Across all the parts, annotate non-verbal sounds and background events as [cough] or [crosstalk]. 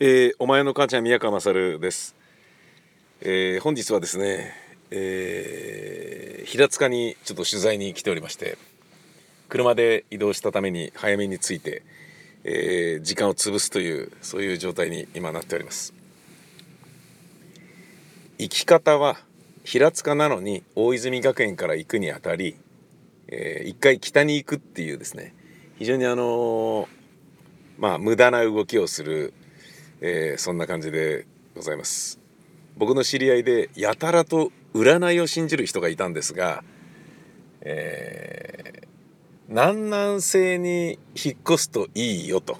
えー、お前の母ちゃん宮川勝です、えー、本日はですね、えー、平塚にちょっと取材に来ておりまして車で移動したために早めに着いて、えー、時間を潰すというそういう状態に今なっております。行き方は平塚なのに大泉学園から行くにあたり、えー、一回北に行くっていうですね非常にあのまあ無駄な動きをするえー、そんな感じでございます。僕の知り合いでやたらと占いを信じる人がいたんですが、えー、南南西に引っ越すといいよと、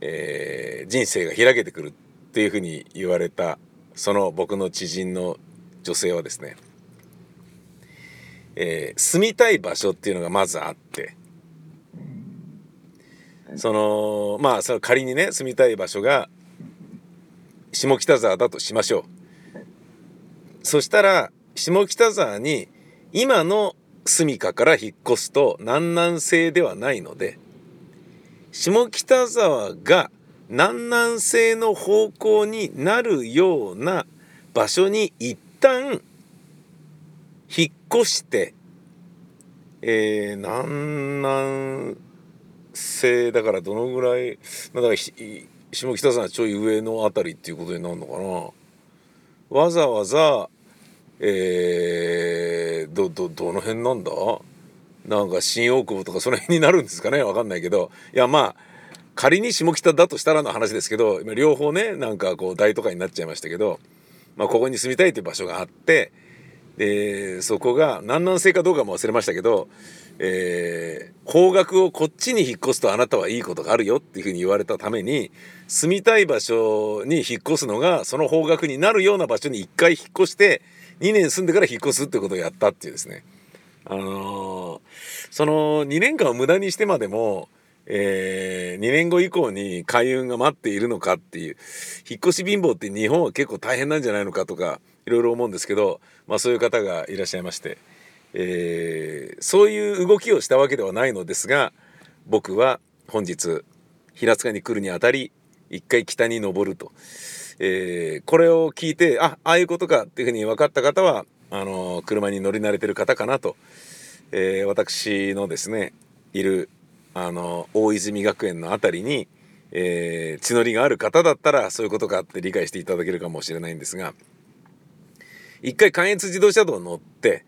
えー、人生が開けてくるっていうふうに言われたその僕の知人の女性はですね、えー、住みたい場所っていうのがまずあってそのまあその仮にね住みたい場所が下北沢だとしましょう。そしたら下北沢に今の住処から引っ越すと南南西ではないので下北沢が南南西の方向になるような場所に一旦引っ越して、えー、南南性だからどのぐらいまだから下北沢ちょい上の辺りっていうことになるのかな。わざわざえー、どどどの辺なんだ？なんか新大久保とかその辺になるんですかね？わかんないけど。いやまあ仮に下北だとしたらの話ですけど今両方ねなんかこう大都会になっちゃいましたけど、まあ、ここに住みたいという場所があってでそこが南南西かどうかも忘れましたけどえー、方角をこっちに引っ越すとあなたはいいことがあるよっていうふうに言われたために住みたい場所に引っ越すのがその方角になるような場所に1回引っ越して2年住んでから引っ越すってことをやったっていうですねあのー、その2年間を無駄にしてまでもえー、2年後以降に開運が待っているのかっていう引っ越し貧乏って日本は結構大変なんじゃないのかとかいろいろ思うんですけど、まあ、そういう方がいらっしゃいまして。えー、そういう動きをしたわけではないのですが僕は本日平塚に来るにあたり一回北に登ると、えー、これを聞いてあああいうことかっていうふうに分かった方はあの車に乗り慣れてる方かなと、えー、私のですねいるあの大泉学園の辺りに、えー、血のりがある方だったらそういうことかって理解していただけるかもしれないんですが一回関越自動車道に乗って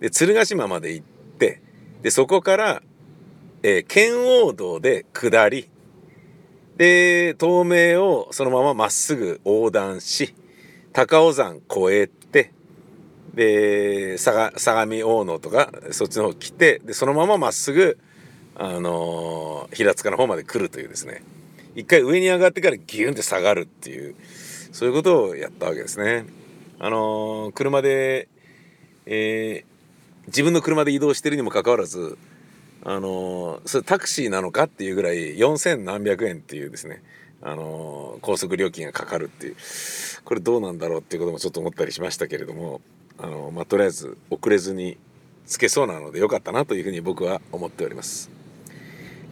で鶴ヶ島まで行ってでそこから、えー、圏央道で下りで東名をそのまままっすぐ横断し高尾山越えてで相模大野とかそっちの方来てでそのまままっすぐ、あのー、平塚の方まで来るというですね一回上に上がってからギュンって下がるっていうそういうことをやったわけですね。あのー、車で、え自分の車で移動してるにもかかわらずあのそれタクシーなのかっていうぐらい4,000何百円っていうですね。あの高速料金がかかるっていう。これどうなんだろうっていうこともちょっと思ったりしましたけれどもあの、まあ、とりあえず遅れずにつけそうなのでよかったなというふうに僕は思っております。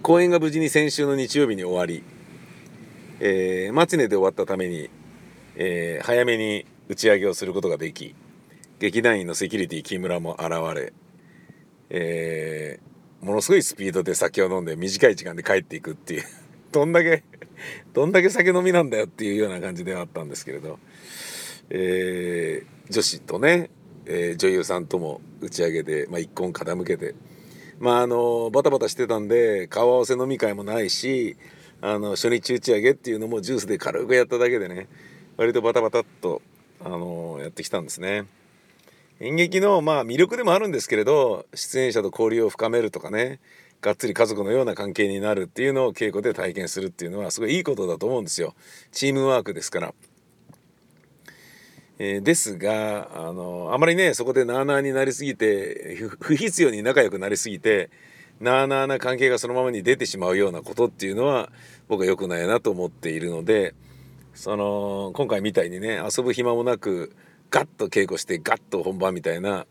公演が無事に先週の日曜日に終わり、えー、マチネで終わったために、えー、早めに打ち上げをすることができ劇団員のセキュリティ木村も現れ、えー、ものすごいスピードで酒を飲んで短い時間で帰っていくっていう [laughs] どんだけどんだけ酒飲みなんだよっていうような感じではあったんですけれど、えー、女子とね、えー、女優さんとも打ち上げで、まあ、一本傾けてまああのバタバタしてたんで顔合わせ飲み会もないしあの初日打ち上げっていうのもジュースで軽くやっただけでね割とバタバタっとあのやってきたんですね。演劇のまあ魅力でもあるんですけれど出演者と交流を深めるとかねがっつり家族のような関係になるっていうのを稽古で体験するっていうのはすごいいいことだと思うんですよチームワークですから。えー、ですがあのあまりねそこでなあなあになりすぎて不必要に仲良くなりすぎてなあなあな関係がそのままに出てしまうようなことっていうのは僕は良くないなと思っているのでその今回みたいにね遊ぶ暇もなくガッと稽古してガッと本番みたいな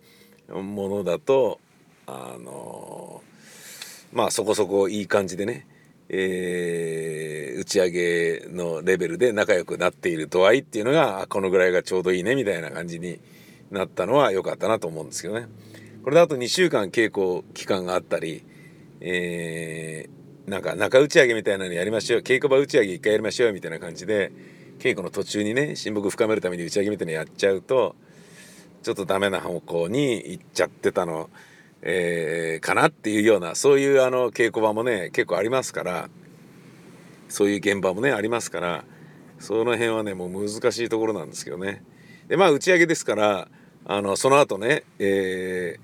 ものだとあのまあそこそこいい感じでね、えー、打ち上げのレベルで仲良くなっている度合いっていうのがこのぐらいがちょうどいいねみたいな感じになったのは良かったなと思うんですけどね。これであと2週間稽古期間があったり、えー、なんか中打ち上げみたいなのやりましょう稽古場打ち上げ一回やりましょうみたいな感じで稽古の途中にね親睦深めるために打ち上げみたいなのやっちゃうとちょっとダメな方向に行っちゃってたの、えー、かなっていうようなそういうあの稽古場もね結構ありますからそういう現場もねありますからその辺はねもう難しいところなんですけどね。でまあ打ち上げですからあのその後ね、え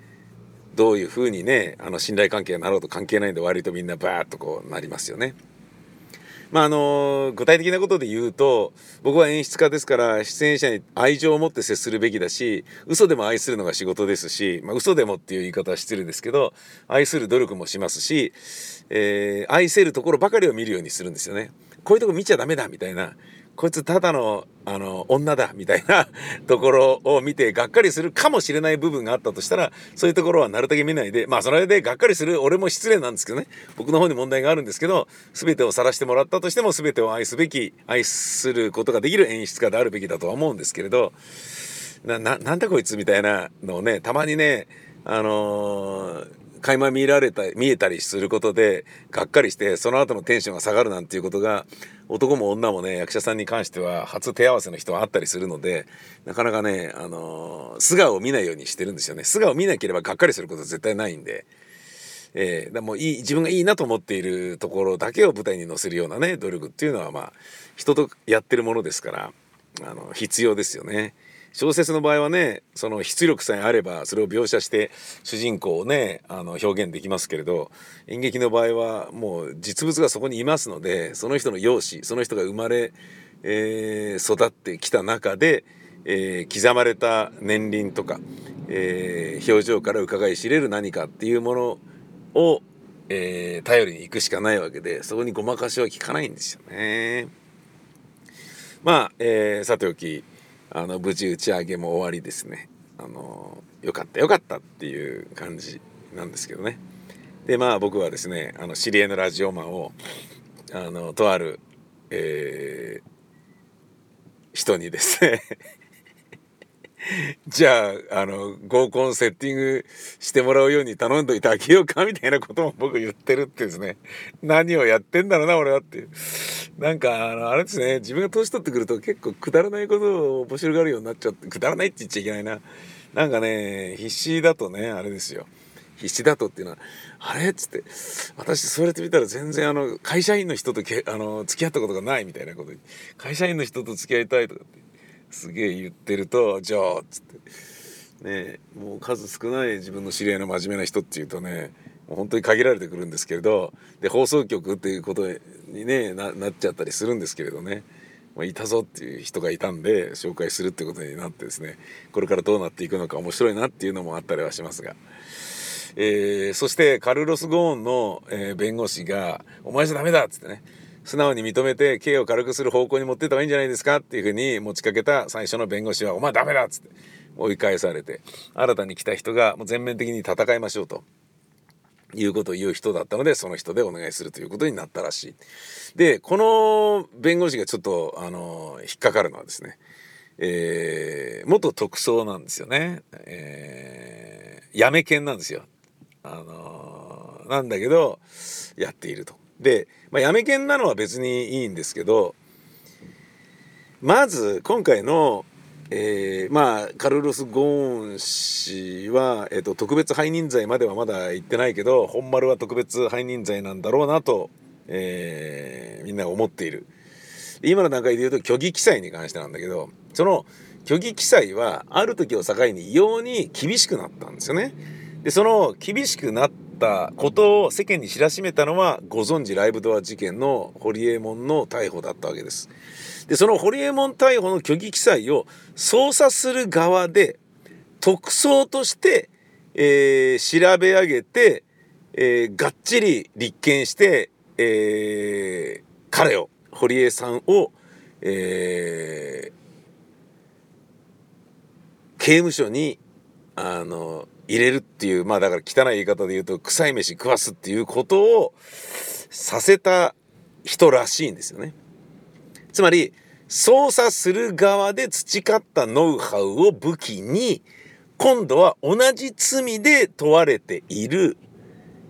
ー、どういうふうにねあの信頼関係になろうと関係ないんで割とみんなバーッとこうなりますよね。まああの具体的なことで言うと僕は演出家ですから出演者に愛情を持って接するべきだし嘘でも愛するのが仕事ですし、まあ、嘘でもっていう言い方は失礼ですけど愛する努力もしますし、えー、愛せるところばかりを見るようにするんですよね。こういうとこ見ちゃダメだみたいなこいつただのあの女だみたいな [laughs] ところを見てがっかりするかもしれない部分があったとしたらそういうところはなるだけ見ないでまあそれでがっかりする俺も失礼なんですけどね。僕の方に問題があるんですけど全てを晒してもらったとしても全てを愛すべき愛することができる演出家であるべきだとは思うんですけれどななんだこいつみたいなのをねたまにねあのー垣間見られた見えたりすることでがっかりしてその後のテンションが下がるなんていうことが男も女もね役者さんに関しては初手合わせの人はあったりするのでなかなかね、あのー、素顔を見ないようにしてるんですよね素顔を見なければがっかりすることは絶対ないんで。えー、だもいい自分がいいなと思っているところだけを舞台に載せるようなね努力っていうのはまあ人とやってるものですからあの必要ですよね。小説の場合はねその出力さえあればそれを描写して主人公をねあの表現できますけれど演劇の場合はもう実物がそこにいますのでその人の容姿その人が生まれ、えー、育ってきた中で、えー、刻まれた年輪とか、えー、表情から伺い知れる何かっていうものを、え頼りに行くしかないわけでそこにごまかしは効かないんですよね。まあ、えさておきあの無事打ち上げも終わりですね。あのよかったよかったっていう感じなんですけどね。でまあ僕はですねあの知り合いのラジオマンをあのとある、えー、人にですね [laughs] じゃああの合コンセッティングしてもらうように頼んどいてあげようかみたいなことも僕言ってるってですね。[laughs] 何をやってんだろうな俺はっていう。なんかあのあれですね。自分が年取ってくると結構くだらないことを面白がるようになっちゃってくだらないって言っちゃいけないな。なんかね必死だとねあれですよ。必死だとっていうのは「あれ?」っつって私それてみたら全然あの会社員の人とけあの付き合ったことがないみたいなことに会社員の人と付き合いたいとかってすげえ言ってると「じゃあ」つってねもう数少ない自分の知り合いの真面目な人っていうとねもう本当に限られてくるんですけれどで放送局っていうことにねなっちゃったりするんですけれどね、まあ、いたぞっていう人がいたんで紹介するってことになってですねこれからどうなっていくのか面白いなっていうのもあったりはしますが。えー、そしてカルロス・ゴーンの、えー、弁護士が「お前じゃダメだ」っつってね素直に認めて刑を軽くする方向に持ってった方がいいんじゃないですかっていうふうに持ちかけた最初の弁護士は「お前ダメだ!」っつって追い返されて新たに来た人がもう全面的に戦いましょうと。いうことを言う人だったのでその人でお願いするということになったらしい。でこの弁護士がちょっとあの引っかかるのはですね、えー、元特捜なんですよね。えー、やめ犬なんですよ。あのなんだけどやっていると。で、まあ、やめ犬なのは別にいいんですけどまず今回の、えー、まあカルロス・ゴーン氏は、えーと、特別背任罪まではまだ言ってないけど本丸は特別背任罪なんだろうなと、えー、みんな思っている今の段階で言うと虚偽記載に関してなんだけどその虚偽記載はある時を境に異様に厳しくなったんですよね。でその厳しくなっったことを世間に知らしめたのはご存知ライブドア事件の堀エモ門の逮捕だったわけです。でその堀エモ門逮捕の虚偽記載を捜査する側で特捜として、えー、調べ上げて、えー、がっちり立件して、えー、彼を堀江さんを、えー、刑務所にあの入れるっていうまあだから汚い言い方で言うと臭い飯食わすっていうことをさせた人らしいんですよね。つまり操作する側で培ったノウハウを武器に今度は同じ罪で問われている、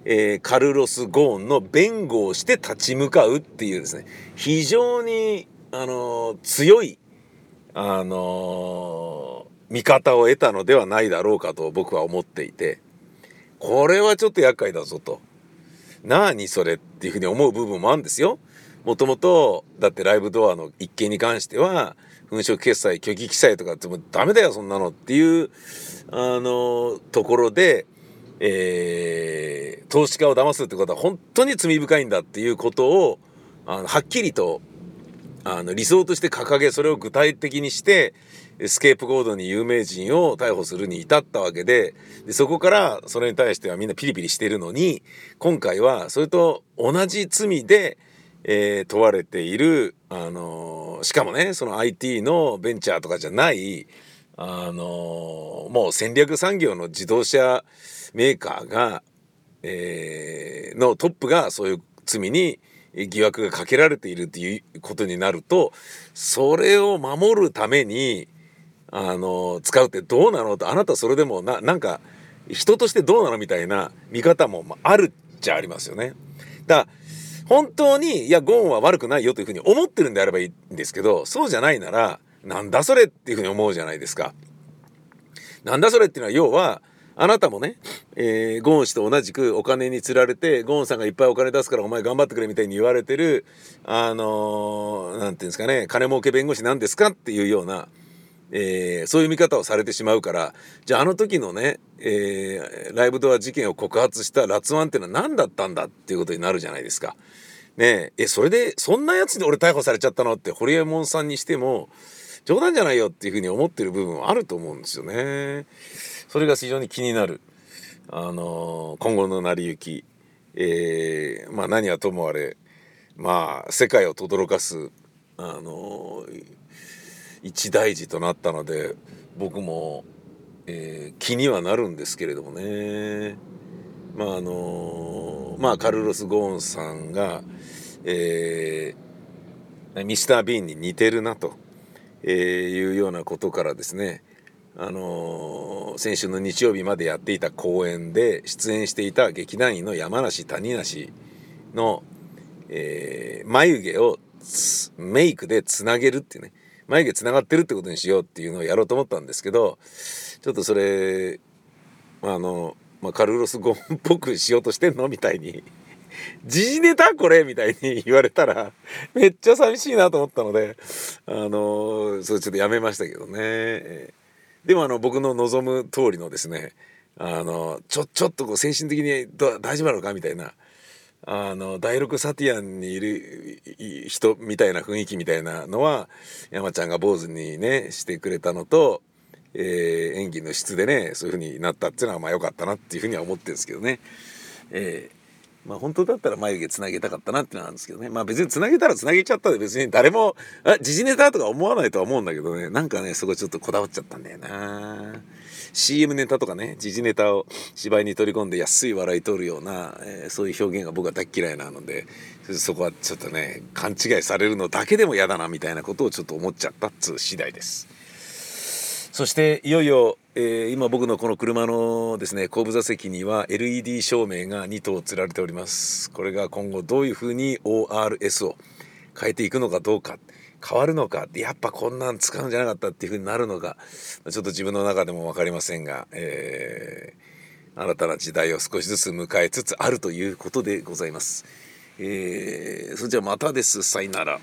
えー、カルロス・ゴーンの弁護をして立ち向かうっていうですね非常に、あのー、強い、あのー、見方を得たのではないだろうかと僕は思っていてこれはちょっと厄介だぞと。何それっていうふうに思う部分もあるんですよ。もともとだってライブドアの一件に関しては粉飾決済虚偽記載とかってもうダメだよそんなのっていうあのところで、えー、投資家を騙すってことは本当に罪深いんだっていうことをあのはっきりとあの理想として掲げそれを具体的にしてスケープゴードに有名人を逮捕するに至ったわけででそこからそれに対してはみんなピリピリしてるのに今回はそれと同じ罪で、えー、問われている、あのー、しかもねその IT のベンチャーとかじゃないあのもう戦略産業の自動車メーカーが、え、のトップがそういう罪に疑惑がかけられているっていうことになるとそれを守るためにあの使うってどうなのとあなたそれでもななんか人としてどうなのみたいな見方もあるっちゃありますよね。だ本当にいやゴーンは悪くないよというふうに思ってるんであればいいんですけどそうじゃないならなんだそれっていうふうに思うじゃないですか。なんだそれっていうのは要はあなたもね、えー、ゴーン氏と同じくお金に釣られてゴーンさんがいっぱいお金出すからお前頑張ってくれみたいに言われてるあの何、ー、て言うんですかね金儲け弁護士なんですかっていうような、えー、そういう見方をされてしまうからじゃああの時のね、え、ライブドア事件を告発したラツワンっていうのは何だったんだっていうことになるじゃないですか。ねえそれでそんなやつで俺逮捕されちゃったのってホリエモンさんにしても冗談じゃないよっていうふうに思ってる部分はあると思うんですよね。それが非常に気になる、あの今後の成り行き、えー、まあ何はともあれまあ世界を轟かす、あの一大事となったので僕も、えー、気にはなるんですけれどもね。まああのまあカルロス・ゴーンさんが、えー、ミスター・ビーンに似てるなと。えー、いうようなことからですねあのー、先週の日曜日までやっていた公演で出演していた劇団員の山梨谷梨の、えー、眉毛をメイクでつなげるっていうね。眉毛つながってるってことにしようっていうのをやろうと思ったんですけどちょっとそれあの、まあ、カルロス・ゴーンっぽくしようとしてんのみたいに。時事ネタこれみたいに [laughs] 言われたらめっちゃ寂しいなと思ったのであのそれちょっとやめましたけどね。でもあの僕の望む通りのですねあのちょちょっとこう精神的に大丈夫なのかみたいなあの第6サティアンにいる人みたいな雰囲気みたいなのは山ちゃんが坊主にねしてくれたのと、えー、演技の質でねそういう風になったっていうのはまあ良かったなっていうふうには思ってるんですけどね。えーまあ本当だったら眉毛つなげたかったなってのなんですけどね。まあ別につなげたらつなげちゃったで別に誰も、あ、時事ネタとか思わないとは思うんだけどね。なんかね、そこちょっとこだわっちゃったんだよな。CM ネタとかね、時事ネタを芝居に取り込んで安い笑い取るような、えー、そういう表現が僕は大嫌いなので、そこはちょっとね、勘違いされるのだけでも嫌だなみたいなことをちょっと思っちゃったっつう次第です。そしていよいよ、えー、今僕のこの車のですね後部座席には LED 照明が2灯つられておりますこれが今後どういうふうに ORS を変えていくのかどうか変わるのかやっぱこんなん使うんじゃなかったっていうふうになるのかちょっと自分の中でも分かりませんが、えー、新たな時代を少しずつ迎えつつあるということでございます。えー、それじゃまたですさいなら。